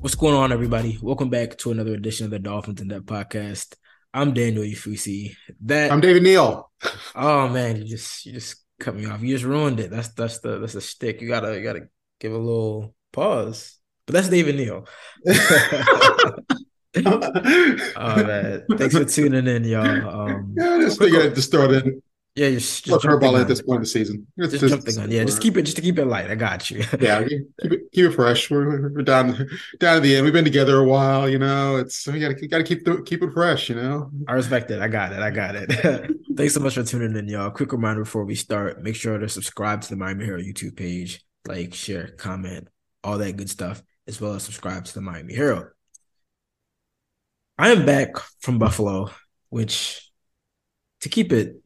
What's going on, everybody? Welcome back to another edition of the Dolphins in Depth podcast. I'm Daniel Oyefusi. That I'm David Neal. oh man, you just you just cut me off. You just ruined it. That's that's the that's the stick. You gotta you gotta give a little pause. But that's David Neal. oh man, thanks for tuning in, y'all. Um, yeah, just figured I'd just throw it in. yeah, just, Just just jump the at this point in the season. It's Just, the gun. Yeah, just keep it just to keep it light. I got you. yeah, keep it keep it fresh. We're, we're down down to the end. We've been together a while, you know. It's we gotta gotta keep the, keep it fresh, you know. I respect it. I got it. I got it. Thanks so much for tuning in, y'all. Quick reminder before we start: make sure to subscribe to the Miami Herald YouTube page, like, share, comment, all that good stuff, as well as subscribe to the Miami Herald. I am back from Buffalo, which, to keep it,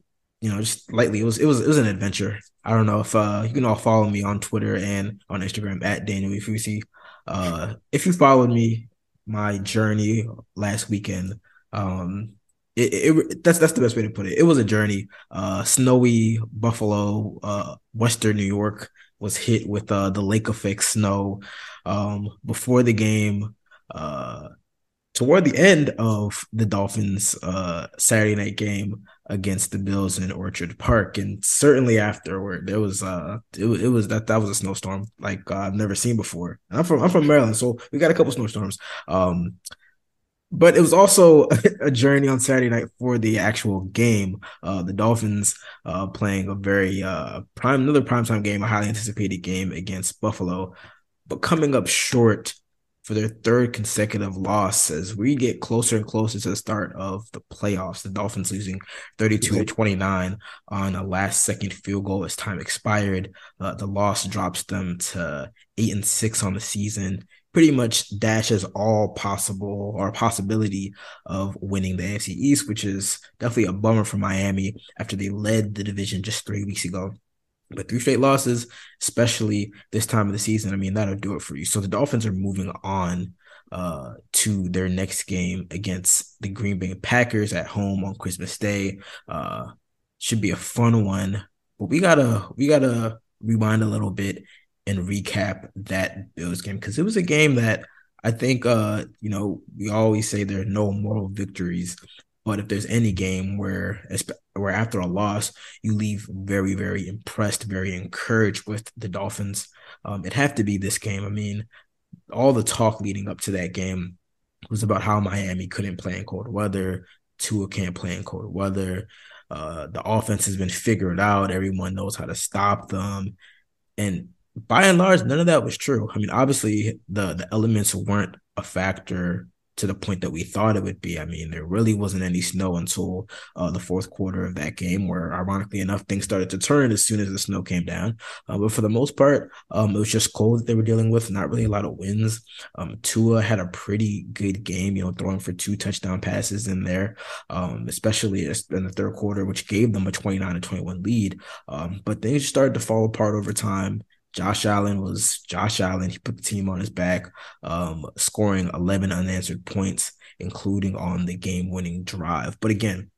you know, just lightly, it was it was it was an adventure. I don't know if uh you can all follow me on Twitter and on Instagram at Daniel Oyefusi. Uh, if you followed me, my journey last weekend, um, it, it that's that's the best way to put it. It was a journey. Uh, snowy Buffalo, uh, Western New York was hit with uh the lake effect snow. Um, before the game, uh, toward the end of the Dolphins' uh Saturday night game against the Bills in Orchard Park, and certainly afterward, there was uh it, it was that that was a snowstorm like uh, I've never seen before. And I'm from I'm from Maryland, so we got a couple snowstorms. Um, but it was also a journey on Saturday night for the actual game. Uh, the Dolphins uh, playing a very uh, prime, another primetime game, a highly anticipated game against Buffalo, but coming up short for their third consecutive loss as we get closer and closer to the start of the playoffs. The Dolphins losing 32 to 29 on a last second field goal as time expired. Uh, the loss drops them to eight and six on the season pretty much dashes all possible or possibility of winning the AFC East, which is definitely a bummer for Miami after they led the division just three weeks ago. But three straight losses, especially this time of the season, I mean, that'll do it for you. So the Dolphins are moving on uh, to their next game against the Green Bay Packers at home on Christmas Day. Uh, should be a fun one, but we gotta we gotta rewind a little bit and recap that Bills game because it was a game that I think uh you know we always say there are no moral victories, but if there's any game where where after a loss you leave very very impressed, very encouraged with the Dolphins, um, it have to be this game. I mean, all the talk leading up to that game was about how Miami couldn't play in cold weather, Tua can't play in cold weather. Uh, the offense has been figured out. Everyone knows how to stop them, and by and large, none of that was true. I mean, obviously, the the elements weren't a factor to the point that we thought it would be. I mean, there really wasn't any snow until uh, the fourth quarter of that game, where ironically enough, things started to turn as soon as the snow came down. Uh, but for the most part, um, it was just cold that they were dealing with, not really a lot of winds. Um, Tua had a pretty good game, you know, throwing for two touchdown passes in there, um, especially in the third quarter, which gave them a 29 to 21 lead. Um, but things started to fall apart over time. Josh Allen was Josh Allen. He put the team on his back, um, scoring 11 unanswered points, including on the game winning drive. But again,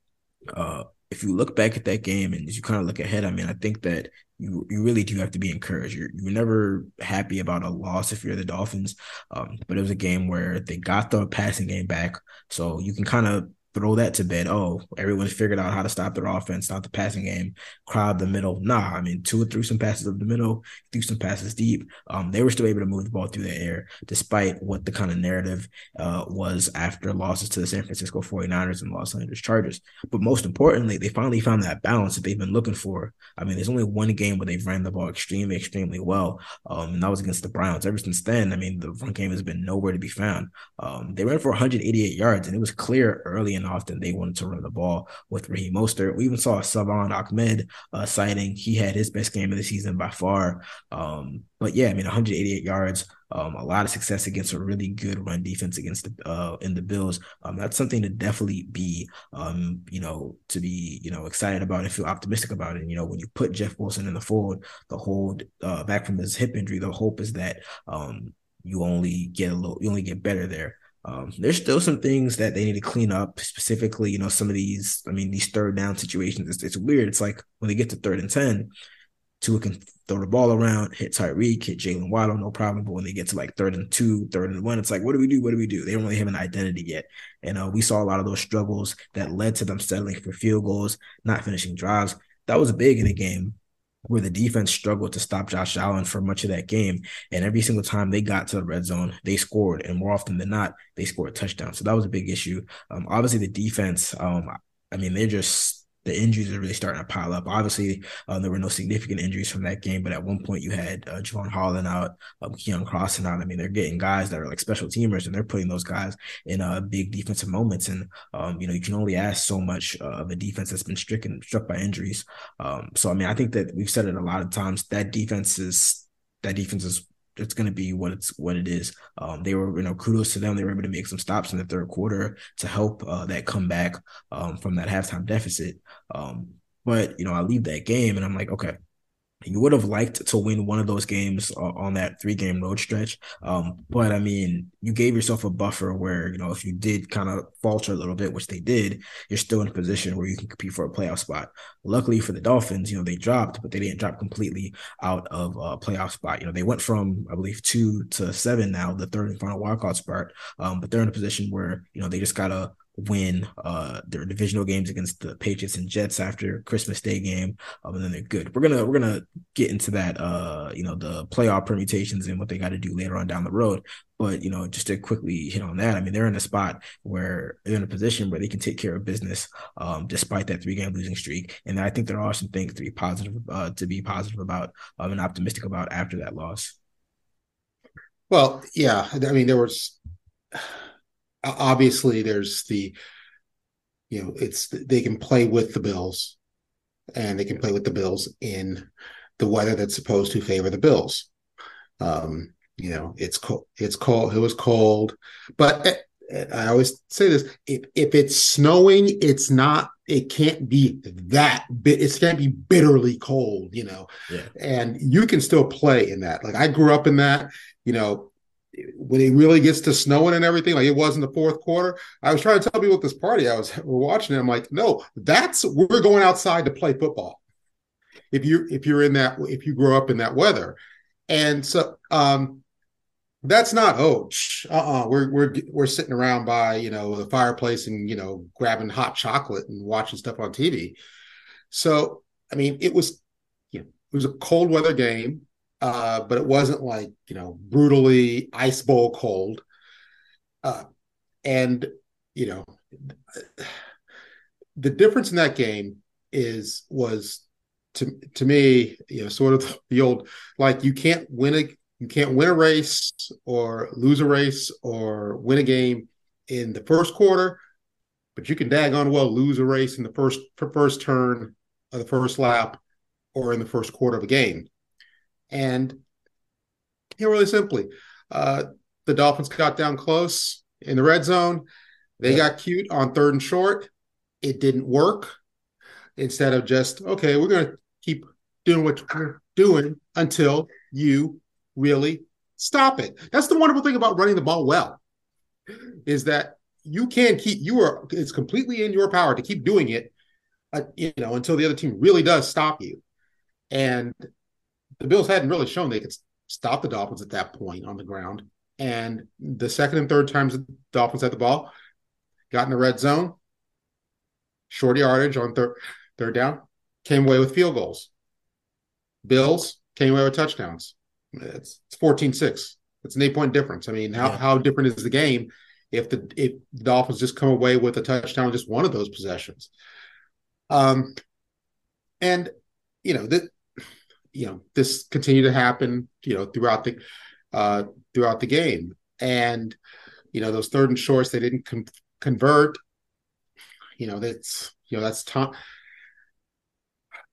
uh, if you look back at that game and as you kind of look ahead, I mean, I think that you you really do have to be encouraged. You're, you're never happy about a loss if you're the Dolphins, um, but it was a game where they got the passing game back, so you can kind of throw that to bed. Oh, everyone's figured out how to stop their offense, stop the passing game, crowd the middle. Nah, I mean, Tua threw some passes up the middle, threw some passes deep. Um, they were still able to move the ball through the air, despite what the kind of narrative uh, was after losses to the San Francisco 49ers and Los Angeles Chargers. But most importantly, they finally found that balance that they've been looking for. I mean, there's only one game where they've ran the ball extremely, extremely well. Um, and that was against the Browns. Ever since then, I mean, the run game has been nowhere to be found. Um, they ran for 188 yards, and it was clear early and often they wanted to run the ball with Raheem Mostert. We even saw Salvon Ahmed uh, sighting. He had his best game of the season by far. Um, but yeah, I mean, 188 yards, um, a lot of success against a really good run defense against the uh, in the Bills. Um, that's something to definitely be, um, you know, to be, you know, excited about and feel optimistic about. And, you know, when you put Jeff Wilson in the fold, the hold uh, back from his hip injury, the hope is that um, you only get a little, you only get better there. Um, there's still some things that they need to clean up, specifically, you know, some of these, I mean, these third down situations. It's, it's weird. It's like when they get to third and 10, Tua can throw the ball around, hit Tyreek, hit Jaylen Waddle, no problem. But when they get to like third and two, third and one, it's like, what do we do? What do we do? They don't really have an identity yet. And uh, we saw a lot of those struggles that led to them settling for field goals, not finishing drives. That was big in the game where the defense struggled to stop Josh Allen for much of that game. And every single time they got to the red zone, they scored. And more often than not, they scored touchdowns. So that was a big issue. Um, obviously, the defense, um, I mean, they're just the injuries are really starting to pile up. Obviously, um, there were no significant injuries from that game, but at one point you had uh, Jevon Holland out, um, Keion Crossen out. I mean, they're getting guys that are like special teamers, and they're putting those guys in uh, big defensive moments. And um, you know, you can only ask so much uh, of a defense that's been stricken struck by injuries. Um, so, I mean, I think that we've said it a lot of times. That defense is that defense is it's going to be what it's what it is. Um, they were, you know, kudos to them. They were able to make some stops in the third quarter to help uh, that comeback um, from that halftime deficit. Um, but you know, I leave that game and I'm like, okay, you would have liked to win one of those games uh, on that three game road stretch. Um, but I mean, you gave yourself a buffer where, you know, if you did kind of falter a little bit, which they did, you're still in a position where you can compete for a playoff spot. Luckily for the Dolphins, you know, they dropped, but they didn't drop completely out of a playoff spot. You know, they went from, I believe, two to seven now, the third and final wildcard spot. Um, but they're in a position where, you know, they just got to win uh their divisional games against the Patriots and Jets after Christmas Day game, um, and then they're good. We're gonna we're gonna get into that uh you know the playoff permutations and what they got to do later on down the road. But you know, just to quickly hit on that, I mean they're in a spot where they're in a position where they can take care of business um despite that three game losing streak, and I think there are some things to be positive uh, to be positive about um, and optimistic about after that loss. Well, yeah, I mean there was obviously there's the you know it's they can play with the bills and they can play with the bills in the weather that's supposed to favor the bills. Um you know it's cold it's cold it was cold but eh, eh, i always say this if, if it's snowing it's not it can't be that bit it can't be bitterly cold you know? Yeah. and you can still play in that. Like i grew up in that you know when it really gets to snowing and everything, like it was in the fourth quarter, I was trying to tell people at this party I was watching it. I'm like, no, that's we're going outside to play football. If you if you're in that if you grow up in that weather, and so um, that's not oh uh-uh we're we're we're sitting around by you know the fireplace and you know grabbing hot chocolate and watching stuff on TV. So I mean, it was you know it was a cold weather game uh, but it wasn't like you know brutally ice bowl cold. Uh, and you know, the difference in that game is was to to me, you know, sort of the old like you can't win a you can't win a race or lose a race or win a game in the first quarter, but you can daggone well lose a race in the first first turn of the first lap or in the first quarter of a game. And you know, really simply, uh, the Dolphins got down close in the red zone. They yeah. got cute on third and short. It didn't work. Instead of just, okay, we're going to keep doing what we're doing until you really stop it. That's the wonderful thing about running the ball well, is that you can keep, you are, it's completely in your power to keep doing it, uh, you know, until the other team really does stop you. And the Bills hadn't really shown they could stop the Dolphins at that point on the ground. And the second and third times the Dolphins had the ball, got in the red zone, short yardage on third third down, came away with field goals. Bills came away with touchdowns. It's, it's 14-6. It's an eight point difference. I mean, how, Yeah. how different is the game if the if the Dolphins just come away with a touchdown just one of those possessions? Um, and you know that you know this continued to happen you know throughout the uh throughout the game. And you know those third and shorts they didn't con- convert. You know that's you know that's time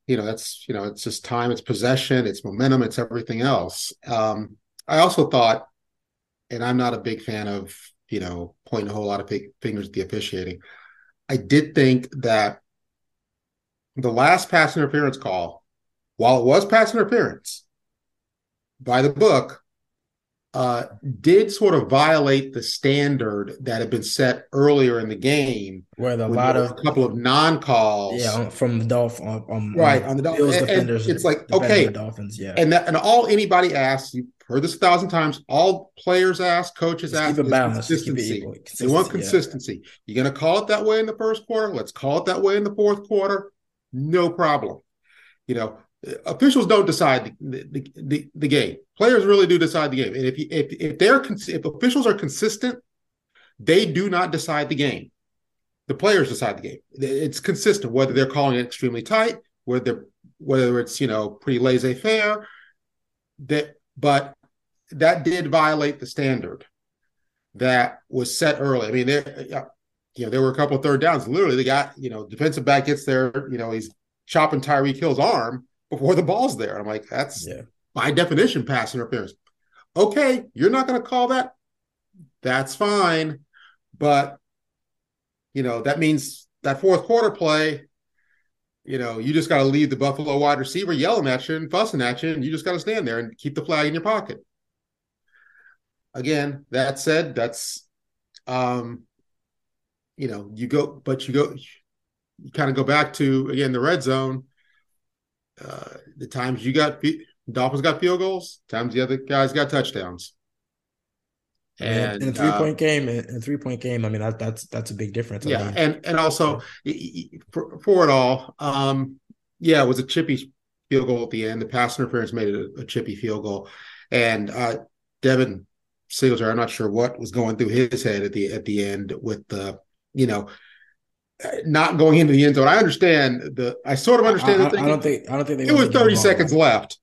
you know that's you know it's just time it's possession it's momentum it's everything else. Um i also thought and i'm not a big fan of you know pointing a whole lot of fi- fingers at the officiating. I did think that the last pass interference call while it was pass interference by the book uh, did sort of violate the standard that had been set earlier in the game. Where the, a lot of a couple of non-calls, yeah from the Dolphins on, uh, on um, um, Right, on the Dol- Bills and- and defenders. it's like, okay. Dolphins. Yeah, and that and all anybody asks, you've heard this a thousand times. All players ask, coaches Just ask, keep balanced. Keep consistency. They want Consistency, yeah. consistency. You're going to call it that way in the first quarter. Let's call it that way in the fourth quarter. No problem. You know, officials don't decide the, the, the, the game. Players really do decide the game. And if if if they're if officials are consistent, they do not decide the game. The players decide the game. It's consistent whether they're calling it extremely tight, whether whether it's you know pretty laissez faire. That but that did violate the standard that was set early. I mean, there you know there were a couple of third downs. Literally, the guy you know defensive back gets there. You know he's chopping Tyreek Hill's arm before the ball's there. I'm like, that's Yeah. by definition pass interference. Okay, you're not going to call that. That's fine, but you know that means that fourth quarter play. You know, you just got to leave the Buffalo wide receiver yelling at you and fussing at you, and you just got to stand there and keep the flag in your pocket. Again, that said, that's um, you know, you go, but you go, you kind of go back to again the red zone. Uh, the times you got Dolphins got field goals, times the other guys got touchdowns. And, And in a three uh, point game, in a three point game, I mean that that's that's a big difference. I yeah, mean, and and also for, for it all, um, yeah, it was a chippy field goal at the end. The pass interference made it a, a chippy field goal, and uh, Devin Singletary, I'm not sure what was going through his head at the at the end with the you know uh, not going into the end zone. I understand the, I sort of understand I, the I, I don't think I don't think they it was wanted to give 30 seconds left.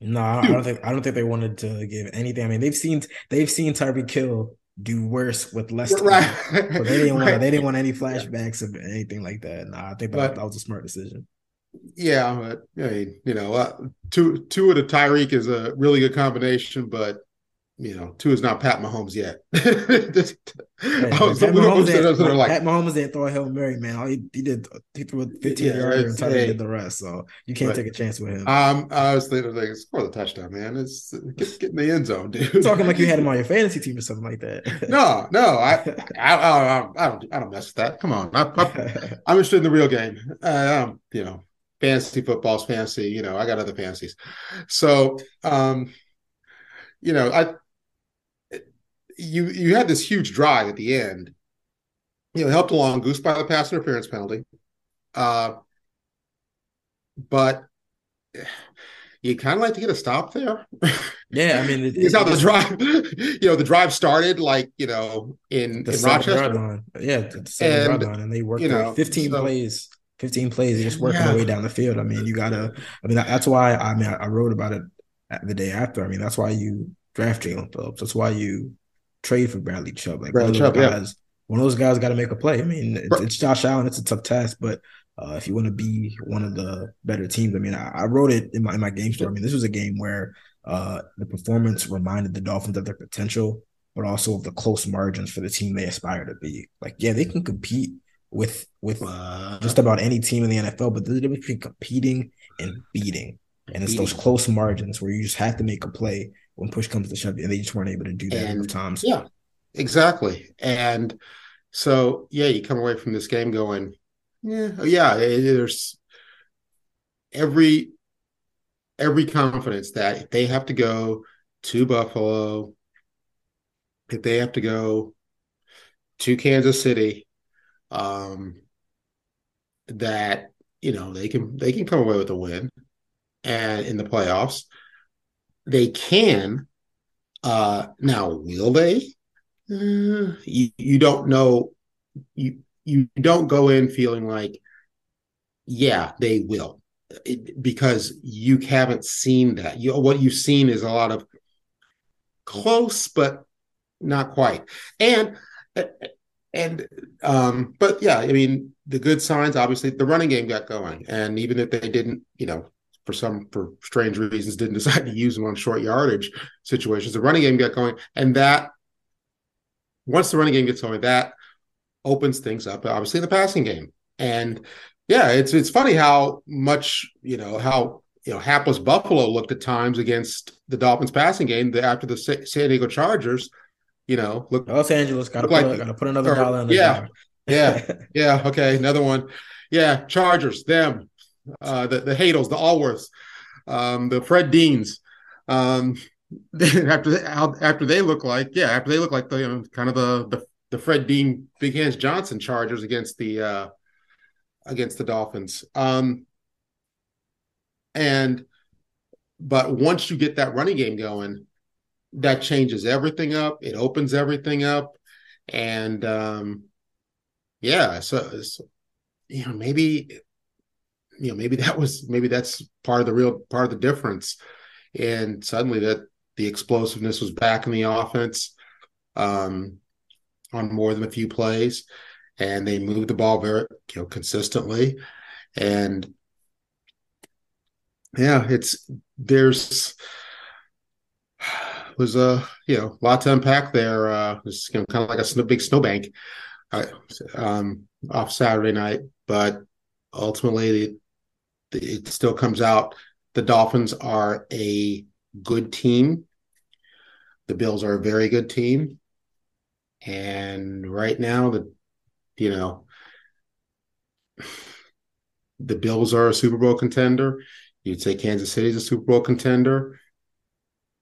No, I I don't think I don't think they wanted to give anything. I mean, they've seen they've seen Tyreek Hill do worse with less time. Right. So they didn't want Right. they didn't want any flashbacks of anything like that. No, I think that, But- that was a smart decision. Yeah, but I mean, you know, uh, two two of the Tyreek is a really good combination, but you know, Tua is not Pat Mahomes yet. Hey, Pat, Mahomes didn't, like, Pat Mahomes didn't throw a hail mary, man. All he, he did he threw a 15 Yeah, yarder and hey. did the rest. So you can't But- take a chance with him. um, I was thinking, like, score the touchdown, man. It's get, get in the end zone, dude. Talking like you had him on your fantasy team or something like that. no, no, I, I, I, I don't, I don't mess with that. Come on, I, I, I'm interested in the real game. Uh, um, you know, fantasy football's fantasy. You know, I got other fantasies. So, um, you know, I, you, you had this huge drive at the end. You know, helped along goose by the pass interference penalty. Uh, but you kind of like to get a stop there. yeah, I mean, it, Is how the drive, you know, the drive started like you know in the in Rochester. line. Yeah, the seven And, line, and they worked you know, 15 so- plays. 15 plays, just working Yeah. their way down the field. I mean, you gotta. I mean, that's why. I mean, I, I wrote about it the day after. I mean, that's why you draft Jaelan Phillips. That's why you trade for Bradley Chubb. Like Bradley one of those Chubb, yeah. guys. One of those guys got to make a play. I mean, it's, it's Josh Allen. It's a tough task, but uh, if you want to be one of the better teams, I mean, I, I wrote it in my in my game story. I mean, this was a game where uh, the performance reminded the Dolphins of their potential, but also of the close margins for the team they aspire to be. Like, yeah, they can compete with with Uh, just about any team in the NFL, but a difference between competing and beating. And it's those close margins where you just have to make a play when push comes to shove, and they just weren't able to do that And- enough times. Yeah, exactly. And so, yeah, you come away from this game going, yeah, oh, yeah. There's every every confidence that if they have to go to Buffalo, if they have to go to Kansas City, um, that you know they can they can come away with a win and in the playoffs they can uh now will they? Uh, you, you don't know. You you don't go in feeling like yeah they will. It, because you haven't seen that. You what you've seen is a lot of close but not quite. And and um but yeah i mean the good signs obviously the running game got going. And even if they didn't you know for some for strange reasons didn't decide to use them on short yardage situations the running game got going and that once the running game gets going that opens things up obviously the passing game and yeah it's it's funny how much you know how you know hapless buffalo looked at times against the dolphins passing game after the san diego chargers you know, look Los Angeles got to put, like, put another or, dollar in the yeah, yeah, yeah. Okay, another one. Yeah, Chargers, them, uh, the the Hadls, the Alworths, um, the Fred Deans. Um, after after they look like yeah, after they look like the you know, kind of the, the the Fred Dean Big Hands Johnson Chargers against the uh, against the Dolphins. Um, and but once you get that running game going, that changes everything up. It opens everything up, and um, yeah, so, so you know maybe you know maybe that was maybe that's part of the real part of the difference, and suddenly that the explosiveness was back in the offense um, on more than a few plays, and they moved the ball very you know consistently, and yeah, it's there's was a you know lot to unpack there. Uh, it was you know, kind of like a snow, big snowbank uh, um, off Saturday night, but ultimately it, still comes out. The Dolphins are a good team. The Bills are a very good team, and right now the you know the Bills are a Super Bowl contender. You'd say Kansas City's a Super Bowl contender.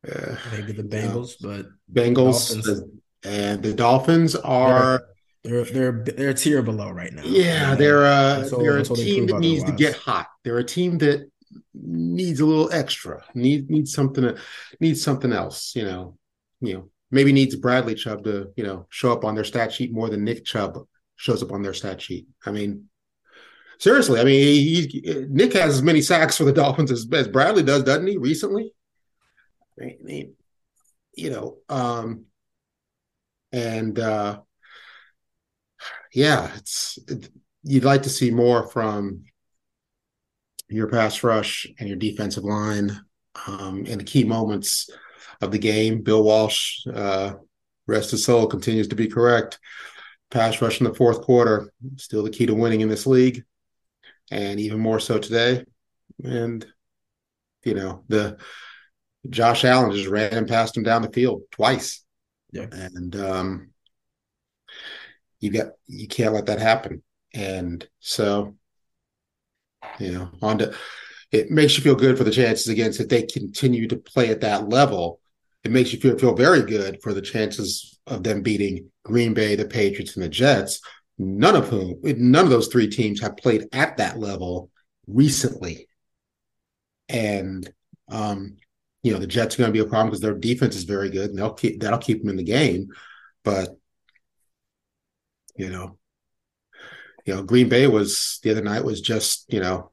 Uh, Maybe the Bengals, you know, but Bengals the, and the Dolphins are they're they're they're a tier below right now. Yeah, they're uh they're a team that needs otherwise. to get hot. They're a team that needs a little extra. Need needs something to, needs something else. You know, you know maybe needs Bradley Chubb to you know show up on their stat sheet more than Nick Chubb shows up on their stat sheet. I mean, seriously, I mean, he, he, Nick has as many sacks for the Dolphins as, as Bradley does, doesn't he? Recently, I mean, you know, um, and uh, yeah, it's it, you'd like to see more from your pass rush and your defensive line um, in the key moments of the game. Bill Walsh, uh, rest his soul, continues to be correct. Pass rush in the fourth quarter, still the key to winning in this league, and even more so today. And you know the Josh Allen just ran and passed him down the field twice. Yeah. And um you got you can't let that happen. And so you know, on to it makes you feel good for the chances against if they continue to play at that level. It makes you feel feel very good for the chances of them beating Green Bay, the Patriots, and the Jets. None of whom, none of those three teams have played at that level recently. And um, you know the Jets are going to be a problem because their defense is very good and they'll keep that'll keep them in the game. But you know, you know, Green Bay was the other night was just you know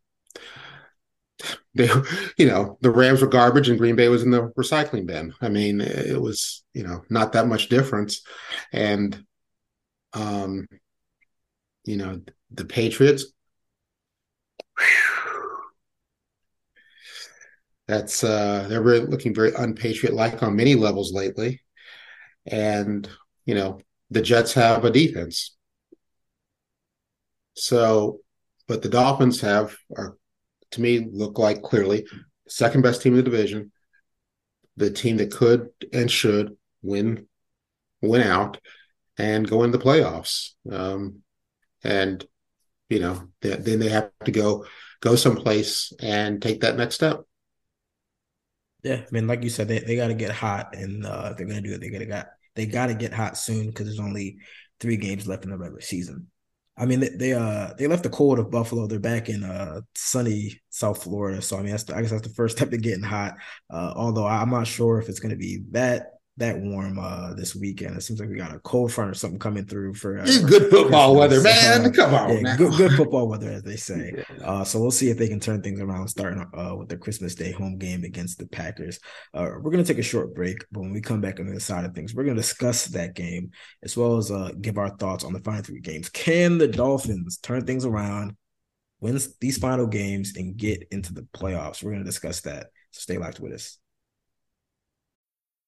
they you know the Rams were garbage and Green Bay was in the recycling bin. I mean, it was you know not that much difference, and um, you know the Patriots. That's uh, they're really looking very unpatriot like on many levels lately, and you know the Jets have a defense. So, but the Dolphins have are to me look like clearly second best team in the division, the team that could and should win win out and go into the playoffs. Um, and you know, then they have to go go someplace and take that next step. Yeah, I mean, like you said, they, they got to get hot, and uh, they're gonna do it, they gotta got they got to get hot soon because there's only three games left in the regular season. I mean, they, they uh they left the cold of Buffalo. They're back in uh sunny South Florida. So I mean, that's the, I guess that's the first step to getting hot. Uh, although I'm not sure if it's going to be that that warm uh this weekend. It seems like we got a cold front or something coming through for uh, good football weather, man. Uh, Come on, yeah, good good football weather, as they say. Uh, so we'll see if they can turn things around, starting uh with the Christmas Day home game against the Packers. Uh, we're gonna take a short break, but when we come back on the side of things, we're gonna discuss that game as well as uh give our thoughts on the final three games. Can the Dolphins turn things around? Win these final games and get into the playoffs. We're going to discuss that. So stay locked with us.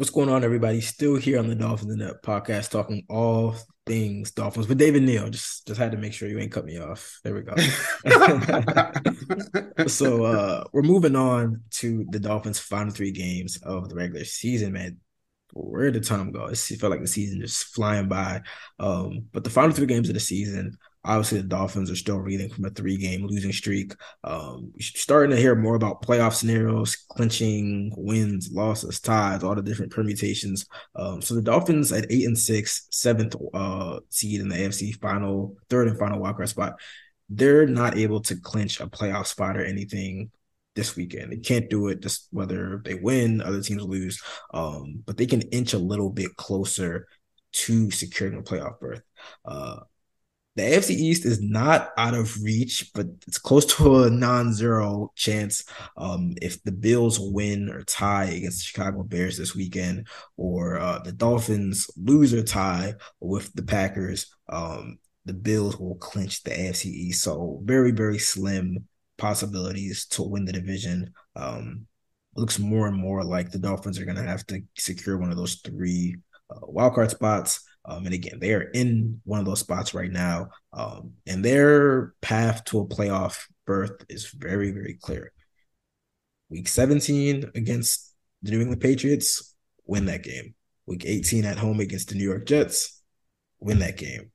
What's going on, everybody? Still here on the Dolphins in Net podcast, talking all things Dolphins with David Neal. Just just had to make sure you ain't cut me off. There we go. so uh we're moving on to the Dolphins' final three games of the regular season, man. Where did time go? It felt like the season just flying by. Um, but the final three games of the season, Obviously, the Dolphins are still reeling from a three game losing streak. Um, starting to hear more about playoff scenarios, clinching wins, losses, ties, all the different permutations. Um, so the Dolphins at eight and six, seventh uh, seed in the AFC final, third and final wildcard spot, they're not able to clinch a playoff spot or anything this weekend. They can't do it just whether they win, other teams lose. Um, but they can inch a little bit closer to securing a playoff berth. Uh, the AFC East is not out of reach, but it's close to a non-zero chance. Um, if the Bills win or tie against the Chicago Bears this weekend, or uh, the Dolphins lose or tie with the Packers, um, the Bills will clinch the AFC East. So very, very slim possibilities to win the division. Um, looks more and more like the Dolphins are going to have to secure one of those three uh, wildcard spots. Um, and again, they are in one of those spots right now. Um, and their path to a playoff berth is very, very clear. Week 17 against the New England Patriots, win that game. Week 18 at home against the New York Jets, win that game.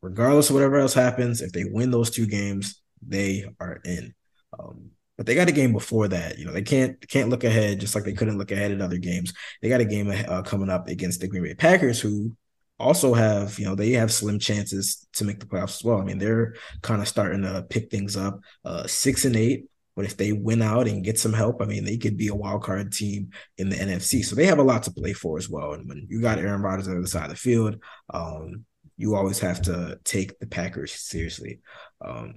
Regardless of whatever else happens, if they win those two games, they are in. Um, but they got a game before that. You know, they can't can't look ahead just like they couldn't look ahead at other games. They got a game uh, coming up against the Green Bay Packers, who also have you know they have slim chances to make the playoffs as well. I mean, they're kind of starting to pick things up. Uh, six and eight. But if they win out and get some help, I mean, they could be a wild card team in the NFC. So they have a lot to play for as well. And when you got Aaron Rodgers on the other side of the field, um, you always have to take the Packers seriously. Um,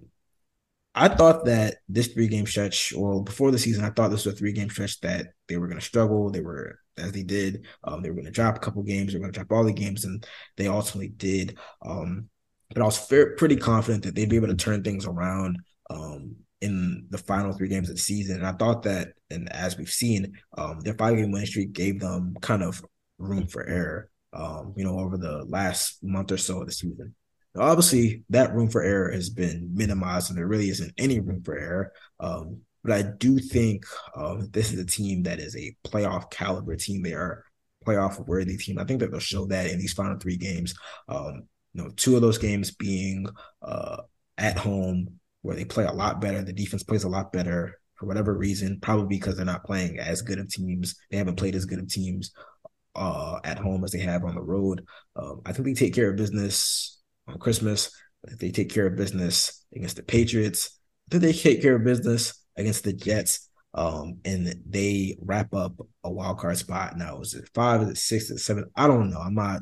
I thought that this three game stretch, well, before the season, I thought this was a three game stretch that they were going to struggle. They were, as they did, um, they were going to drop a couple games. They were going to drop all the games, and they ultimately did. Um, but I was fair, pretty confident that they'd be able to turn things around um, in the final three games of the season. And I thought that, and as we've seen, um, their five game winning streak gave them kind of room for error, um, you know, over the last month or so of the season. Obviously, that room for error has been minimized, and there really isn't any room for error. Um, but I do think um, this is a team that is a playoff caliber team. They are playoff worthy team. I think that they'll show that in these final three games. Um, you know, two of those games being uh, at home, where they play a lot better. The defense plays a lot better for whatever reason, probably because they're not playing as good of teams. They haven't played as good of teams uh, at home as they have on the road. Um, I think they take care of business on Christmas. They take care of business against the Patriots. Then they take care of business against the Jets. Um, and they wrap up a wild card spot. Now is it five? Is it six? Is it seven? I don't know. I'm not.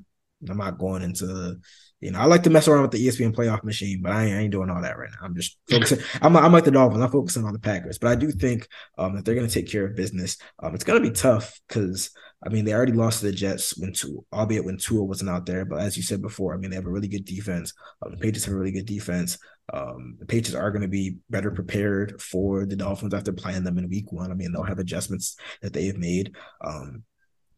I'm not going into You know, I like to mess around with the ESPN playoff machine, but I ain't, I ain't doing all that right now. I'm just focusing. I'm, I'm like the Dolphins. I'm focusing on the Packers, but I do think um, that they're going to take care of business. Um, it's going to be tough because I mean they already lost to the Jets when Tua, albeit when Tua wasn't out there. But as you said before, I mean they have a really good defense. Um, the Patriots have a really good defense. Um, the Patriots are going to be better prepared for the Dolphins after playing them in Week One. I mean they'll have adjustments that they have made. Um,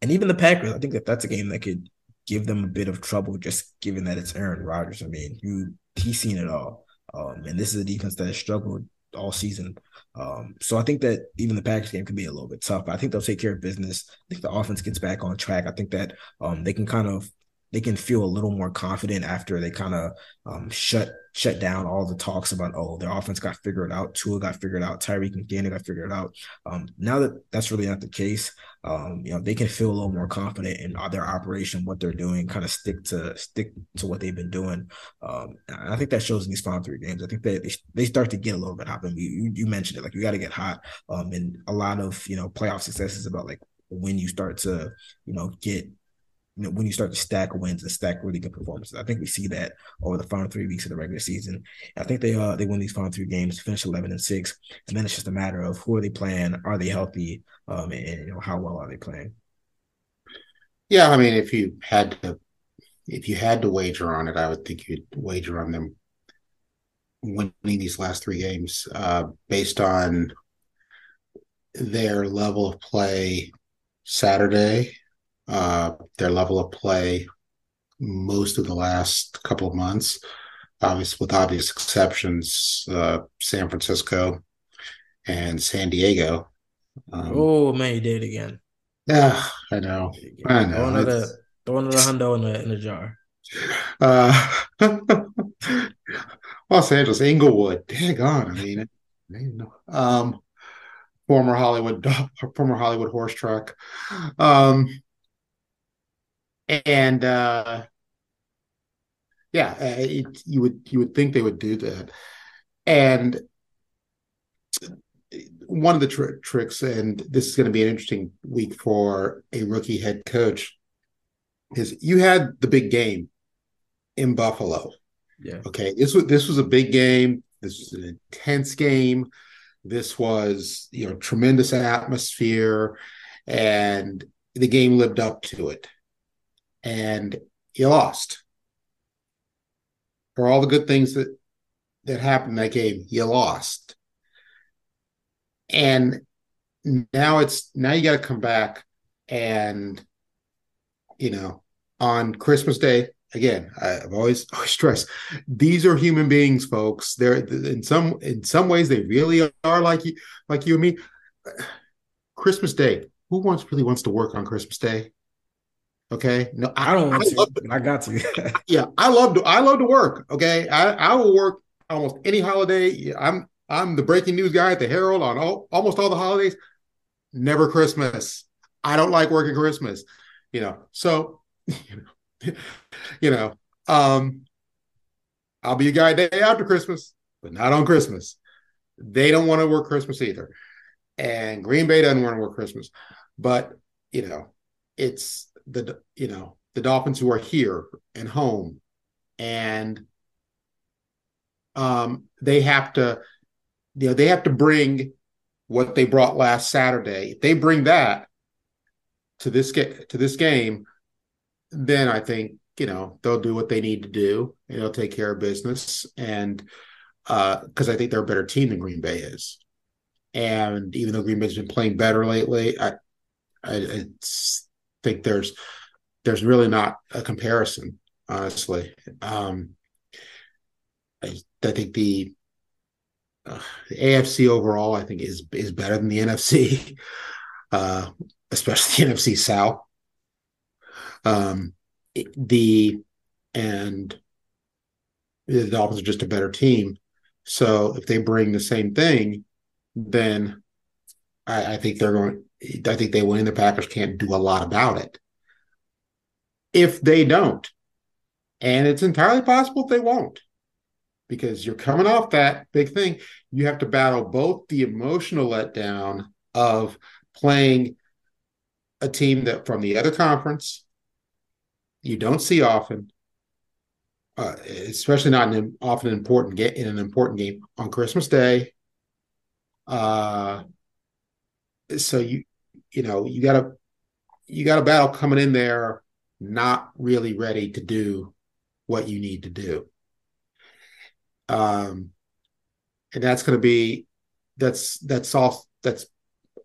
and even the Packers, I think that that's a game that could give them a bit of trouble, just given that it's Aaron Rodgers. I mean, you he's seen it all, um, and this is a defense that has struggled all season. Um, so I think that even the Packers game can be a little bit tough. I think they'll take care of business. I think the offense gets back on track. I think that um, they can kind of they can feel a little more confident after they kind of um, shut shut down all the talks about oh their offense got figured out, Tua got figured out, Tyreek and got figured out. Um, now that that's really not the case, um, you know they can feel a little more confident in their operation, what they're doing, kind of stick to stick to what they've been doing. Um, I think that shows in these final three games. I think they they start to get a little bit hot. And you, you mentioned it, like you got to get hot. Um, and a lot of you know playoff success is about like when you start to you know get you know, when you start to stack wins and stack really good performances. I think we see that over the final three weeks of the regular season. I think they uh they win these final three games, finish eleven and six, and then it's just a matter of who are they playing, are they healthy, um, and, and you know how well are they playing. Yeah, I mean, if you had to, if you had to wager on it, I would think you'd wager on them winning these last three games, uh, based on their level of play Saturday uh, their level of play most of the last couple of months, obviously with obvious exceptions, uh, San Francisco and San Diego. Um, oh man, you did it again. Yeah, I know. I know. Throw another, throw another hundo in the in the jar. Uh, Los Angeles, Inglewood. Dang on. I mean, um, former Hollywood, former Hollywood horse track. Um, and uh, yeah, uh, it, you would you would think they would do that, and one of the tr- tricks, and this is going to be an interesting week for a rookie head coach, is you had the big game in Buffalo. Yeah. Okay. This was this was a big game. This was an intense game. This was you know tremendous atmosphere, and the game lived up to it and you lost. For all the good things that that happened that game, you lost. And now it's now you got to come back and you know on Christmas Day again. I've always always stressed these are human beings, folks. They're in some in some ways they really are like you like you and me. Christmas Day. Who wants really wants to work on Christmas Day? Okay. No, I, I don't want I to. I got to. yeah, I love to I love to work. Okay. I, I will work almost any holiday. I'm I'm the breaking news guy at the Herald on all, almost all the holidays. Never Christmas. I don't like working Christmas. You know, so you know, you know, um, I'll be a guy day after Christmas, but not on Christmas. They don't want to work Christmas either. And Green Bay doesn't want to work Christmas. But, you know, it's the you know the Dolphins who are here and home, and um, they have to you know they have to bring what they brought last Saturday. If they bring that to this to this game, then I think you know they'll do what they need to do and they'll take care of business and because uh, I think they're a better team than Green Bay is. And even though Green Bay's been playing better lately, I, I it's think there's there's really not a comparison, honestly. Um, I, I think the, uh, the AFC overall, I think is is better than the NFC, uh, especially the NFC South. Um, the and the Dolphins are just a better team. So if they bring the same thing, then I, I think they're going. I think they win. The Packers can't do a lot about it. If they don't, and it's entirely possible they won't, because you're coming off that big thing, you have to battle both the emotional letdown of playing a team that from the other conference you don't see often, uh, especially not in often important game in an important game on Christmas Day. Uh, so you you know you got a you got a battle coming in there, not really ready to do what you need to do. Um, and that's going to be that's that's all that's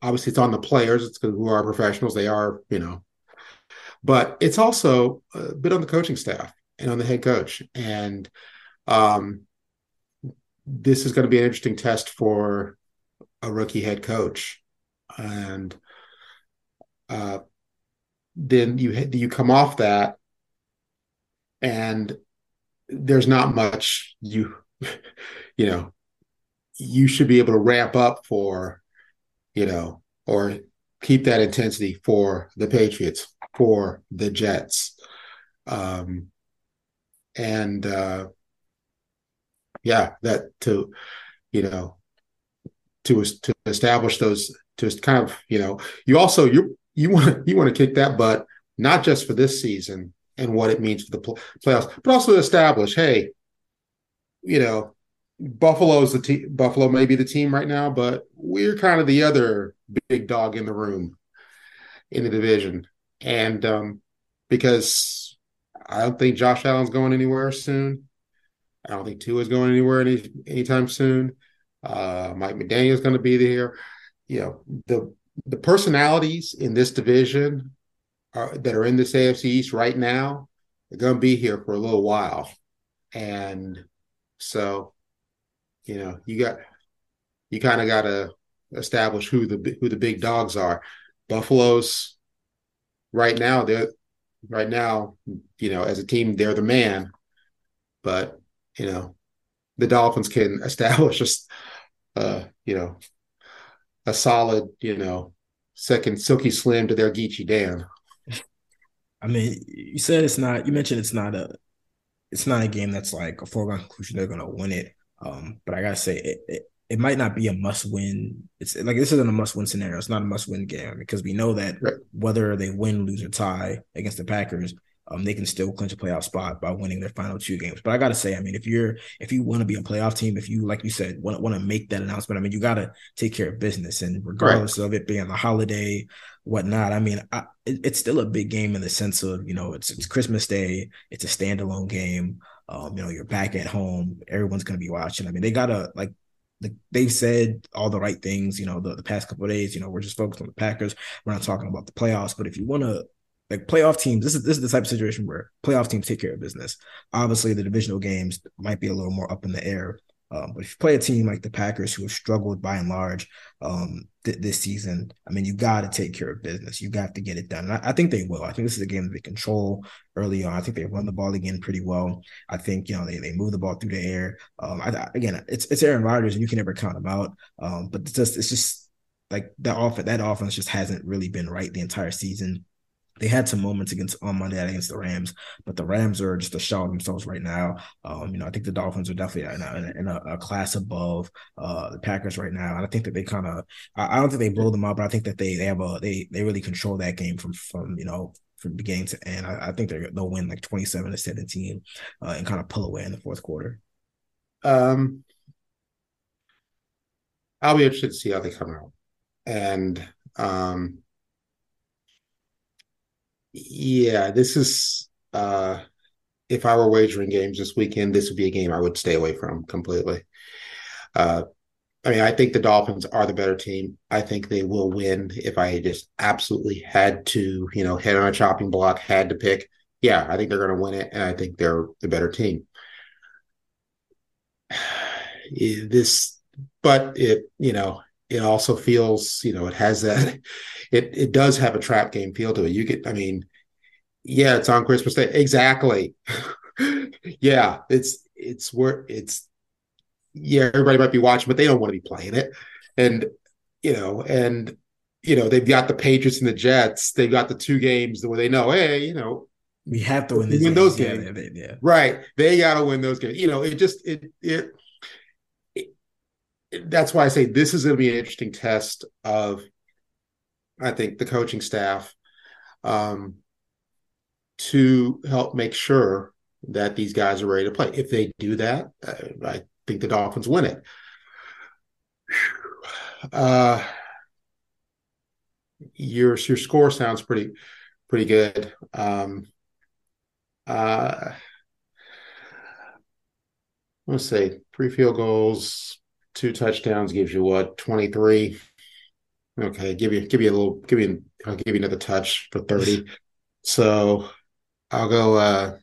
obviously it's on the players. It's who are professionals. They are you know, but it's also a bit on the coaching staff and on the head coach. And um, this is going to be an interesting test for a rookie head coach. And uh, then you you come off that, and there's not much you you know you should be able to ramp up for you know or keep that intensity for the Patriots for the Jets. Um, and uh, yeah, that to you know to to establish those to kind of you know you also you you want you want to kick that butt not just for this season and what it means for the pl- playoffs, but also establish, hey, you know, Buffalo's the team. Buffalo may be the team right now, but we're kind of the other big dog in the room in the division, and um, because I don't think Josh Allen's going anywhere soon. I don't think Tua is going anywhere any anytime soon. Uh, Mike McDaniel's going to be there. You know the the personalities in this division are, that are in this AFC East right now are going to be here for a little while, and so you know you got you kind of got to establish who the who the big dogs are. Buffalo's right now they're right now, you know, as a team, they're the man. But you know, the Dolphins can establish a, uh, you know, a solid, you know, second silky slim to their Geechee Dan. I mean, you said it's not. You mentioned it's not a, it's not a game that's like a foregone conclusion. They're gonna win it. Um, but I gotta say, it, it, it might not be a must win. It's like this isn't a must win scenario. It's not a must win game because we know that right. whether they win, lose, or tie against the Packers, um, they can still clinch a playoff spot by winning their final two games. But I gotta say, I mean, if you're if you want to be a playoff team, if you like you said want want to make that announcement, I mean, you gotta take care of business. And regardless right. of it being a holiday, whatnot, I mean, I, it, it's still a big game in the sense of you know it's it's Christmas Day, it's a standalone game. Um, you know, you're back at home, everyone's gonna be watching. I mean, they gotta like like they've said all the right things, you know, the, the past couple of days, you know, we're just focused on the Packers. We're not talking about the playoffs. But if you want to like playoff teams, this is this is the type of situation where playoff teams take care of business. Obviously, the divisional games might be a little more up in the air. Um, but if you play a team like the Packers, who have struggled by and large um, th- this season, I mean, you got to take care of business. You got to get it done. I-, I, think they will. I think this is a game that they control early on. I think they run the ball again pretty well. I think you know they, they move the ball through the air. Um, I, again, it's it's Aaron Rodgers, and you can never count him out. Um, but it's just it's just like that off that offense just hasn't really been right the entire season. They had some moments against on Monday against the Rams, but the Rams are just a shell themselves right now. Um, you know, I think the Dolphins are definitely in a, in a, a class above uh, the Packers right now, and I think that they kind of I, I, don't think they blow them up, but I think that they they have a they they really control that game from from you know from beginning to end. I, I think they they'll win like twenty seven to seventeen uh, and kind of pull away in the fourth quarter. Um, I'll be interested to see how they come out, and um yeah, this is uh if I were wagering games this weekend, this would be a game I would stay away from completely. Uh I mean, I think the Dolphins are the better team. I think they will win if I just absolutely had to, you know, head on a chopping block, had to pick. Yeah, I think they're going to win it, and I think they're the better team. This, but it, you know, it also feels, you know, it has that, it it does have a trap game feel to it. You get, I mean, yeah, it's on Christmas Day. Exactly. yeah, it's it's where it's yeah, everybody might be watching, but they don't want to be playing it. And you know, and you know, they've got the Patriots and the Jets. They've got the two games where they know, hey, you know, we have to win, win games. those games. Yeah, yeah. Right. They got to win those games. You know, it just it, it that's why I say this is going to be an interesting test of, I think, the coaching staff um, to help make sure that these guys are ready to play. If they do that, uh, I think the Dolphins win it. Uh, your your score sounds pretty pretty good. Um, uh, let's say three field goals, two touchdowns gives you what twenty three. Okay, give you give you a little give you I'll give you another touch for thirty. so I'll go. uh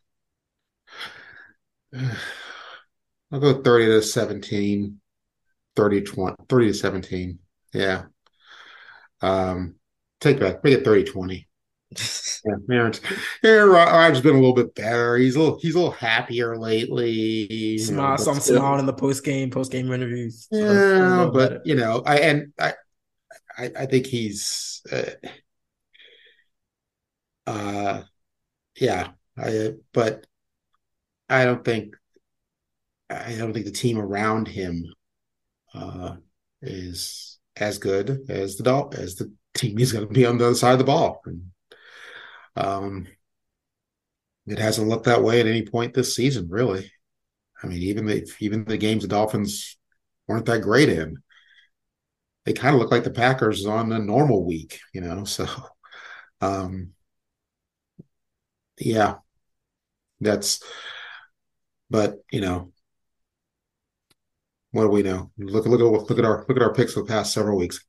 I'll go 30 to 17, 30 20, 30 to 17. Yeah. Um, take back, make it 30 20. Yeah, Aaron, Aaron Rodgers been a little bit better. He's a little he's a little happier lately. Smile, some smiling in the post game, post game interviews. Yeah, but better. you know, I and I, I, I think he's, uh, uh, yeah, I, but I don't think I don't think the team around him uh, is as good as the as the team he's going to be on the other side of the ball. And, um, it hasn't looked that way at any point this season, really. I mean, even the even the games the Dolphins weren't that great in, they kind of look like the Packers on a normal week, you know. So, um, yeah, that's but you know, what do we know? Look look at look at our look at our picks for the past several weeks.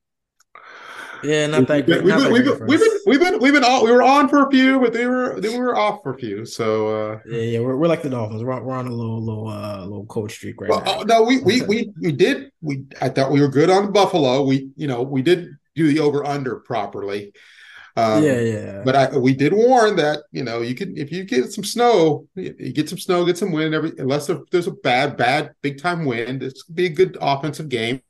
Yeah, not that great. We've, been, we've, been, we've, been, we've been we've been all we were on for a few, but they were they were off for a few. So uh, yeah, yeah, we're, we're like the Dolphins. We're on, we're on a little little uh little cold streak right well, now. Uh, no, we we we we did we I thought we were good on Buffalo. We you know we did do the over under properly. Um, yeah, yeah. But I, we did warn that you know you can if you get some snow, you get some snow, get some wind. Every unless there's a bad, bad, big time wind, this could be a good offensive game.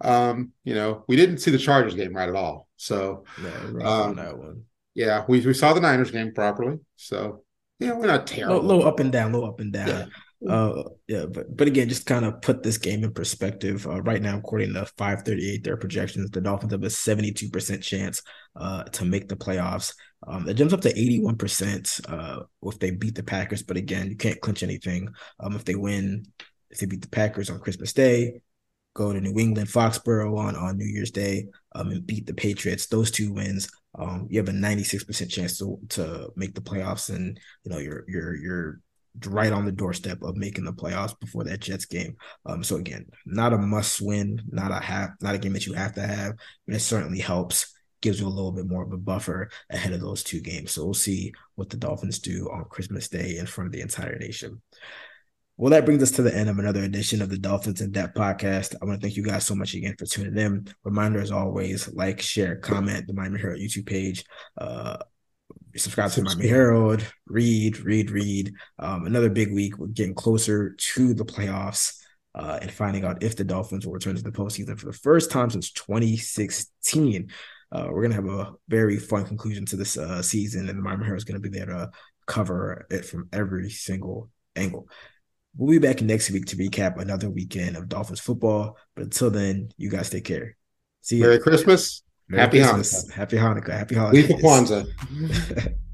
Um, you know, we didn't see the Chargers game right at all. So no, um, that one. Yeah, we we saw the Niners game properly. So yeah, we're not terrible. Low, low up and down, low up and down. Yeah. Uh, yeah, but but again, just kind of put this game in perspective. Uh, right now, according to 538, their projections, the Dolphins have a 72% chance uh, to make the playoffs. Um, it jumps up to 81% uh, if they beat the Packers. But again, you can't clinch anything. Um, if they win, if they beat the Packers on Christmas Day, go to New England, Foxborough on, on New Year's Day, um, and beat the Patriots. Those two wins, um, you have a 96% chance to to make the playoffs, and you know you're you're you're right on the doorstep of making the playoffs before that Jets game. Um, so again, not a must win, not a have, not a game that you have to have, but it certainly helps, gives you a little bit more of a buffer ahead of those two games. So we'll see what the Dolphins do on Christmas Day in front of the entire nation. Well, that brings us to the end of another edition of the Dolphins in Depth podcast. I want to thank you guys so much again for tuning in. Reminder, as always, like, share, comment the Miami Herald YouTube page. Uh, subscribe to Miami Herald, read, read, read. Um, another big week. We're getting closer to the playoffs uh, and finding out if the Dolphins will return to the postseason for the first time since 2016. Uh, we're gonna have a very fun conclusion to this uh, season, and the Miami Herald is gonna be there to cover it from every single angle. We'll be back next week to recap another weekend of Dolphins football. But until then, you guys take care. See you. Merry Christmas. Merry Happy Christmas. Hanukkah. Happy Hanukkah. Happy holidays. Kwanzaa.